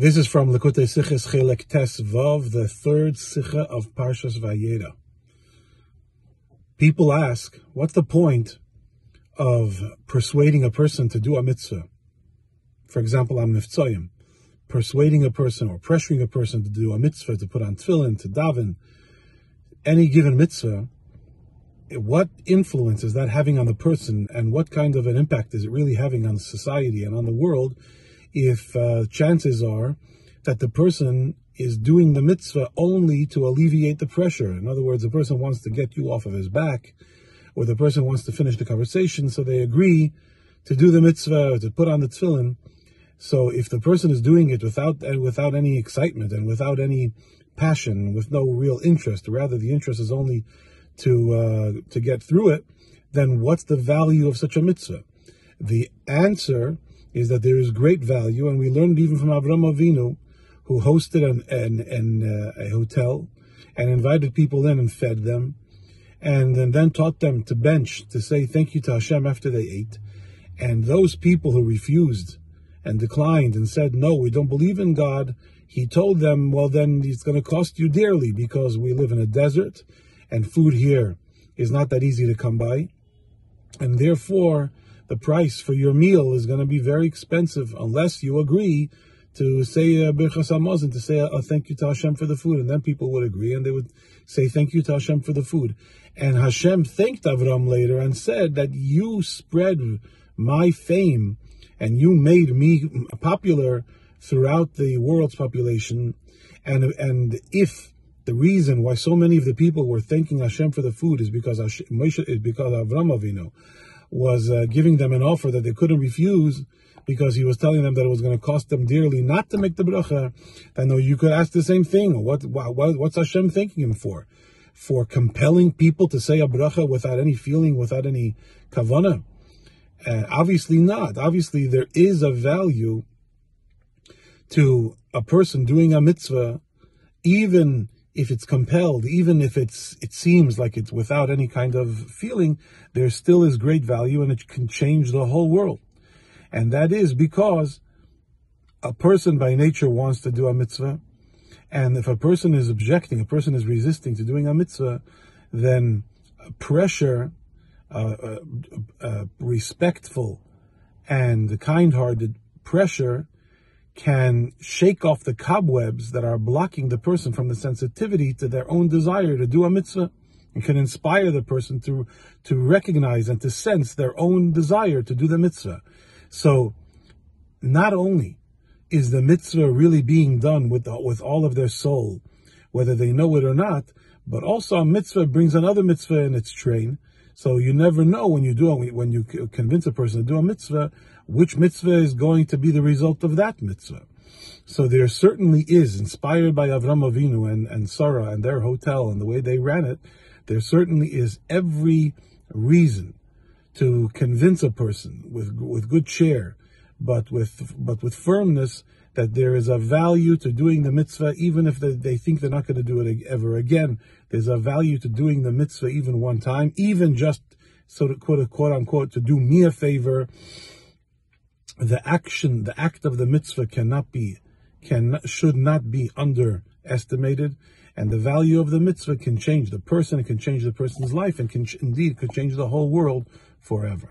This is from Likutei Sichos Chelek Tes Vav, the third Sicha of Parshas Vayera. People ask, what's the point of persuading a person to do a mitzvah? For example, on Mivtzoyim, persuading a person or pressuring a person to do a mitzvah, to put on tefillin, to daven, any given mitzvah, what influence is that having on the person and what kind of an impact is it really having on society and on the world if uh, chances are that the person is doing the mitzvah only to alleviate the pressure. In other words, the person wants to get you off of his back, or the person wants to finish the conversation, so they agree to do the mitzvah, to put on the tefillin. So if the person is doing it without uh, without any excitement and without any passion, with no real interest, rather the interest is only to uh, to get through it, then what's the value of such a mitzvah? The answer is that there is great value, and we learned even from Avram Avinu, who hosted an, an, an uh, a hotel and invited people in and fed them, and, and then taught them to bench to say thank you to Hashem after they ate. And those people who refused and declined and said, no, we don't believe in God, he told them, well, then it's going to cost you dearly because we live in a desert and food here is not that easy to come by. And therefore, the price for your meal is going to be very expensive unless you agree to say uh, Birchas Hamazon, to say a, uh, thank you to Hashem for the food. And then people would agree and they would say thank you to Hashem for the food. And Hashem thanked Avram later and said that you spread my fame and you made me popular throughout the world's population. And, and if the reason why so many of the people were thanking Hashem for the food is because Hashem, is because Avram Avinu was uh, giving them an offer that they couldn't refuse because he was telling them that it was going to cost them dearly not to make the bracha. I know you could ask the same thing. What, what what's Hashem thanking him for? For compelling people to say a bracha without any feeling, without any kavana? Uh, obviously not. Obviously there is a value to a person doing a mitzvah, even if it's compelled, even if it's it seems like it's without any kind of feeling, there still is great value and it can change the whole world. And that is because a person by nature wants to do a mitzvah. And if a person is objecting, a person is resisting to doing a mitzvah, then pressure, uh, uh, uh, respectful and kind hearted pressure can shake off the cobwebs that are blocking the person from the sensitivity to their own desire to do a mitzvah and can inspire the person to, to recognize and to sense their own desire to do the mitzvah. So, not only is the mitzvah really being done with, the, with all of their soul, whether they know it or not, but also a mitzvah brings another mitzvah in its train. So you never know when you do when you convince a person to do a mitzvah, which mitzvah is going to be the result of that mitzvah. So there certainly is, inspired by Avram Avinu and, and Sarah and their hotel and the way they ran it, there certainly is every reason to convince a person with with good cheer, but with but with firmness that there is a value to doing the mitzvah, even if they, think they're not going to do it ever again. There's a value to doing the mitzvah even one time, even just so to quote, quote unquote to do me a favor. The action, the act of the mitzvah cannot be, can should not be underestimated, and the value of the mitzvah can change the person, it can change the person's life, and can indeed could change the whole world forever.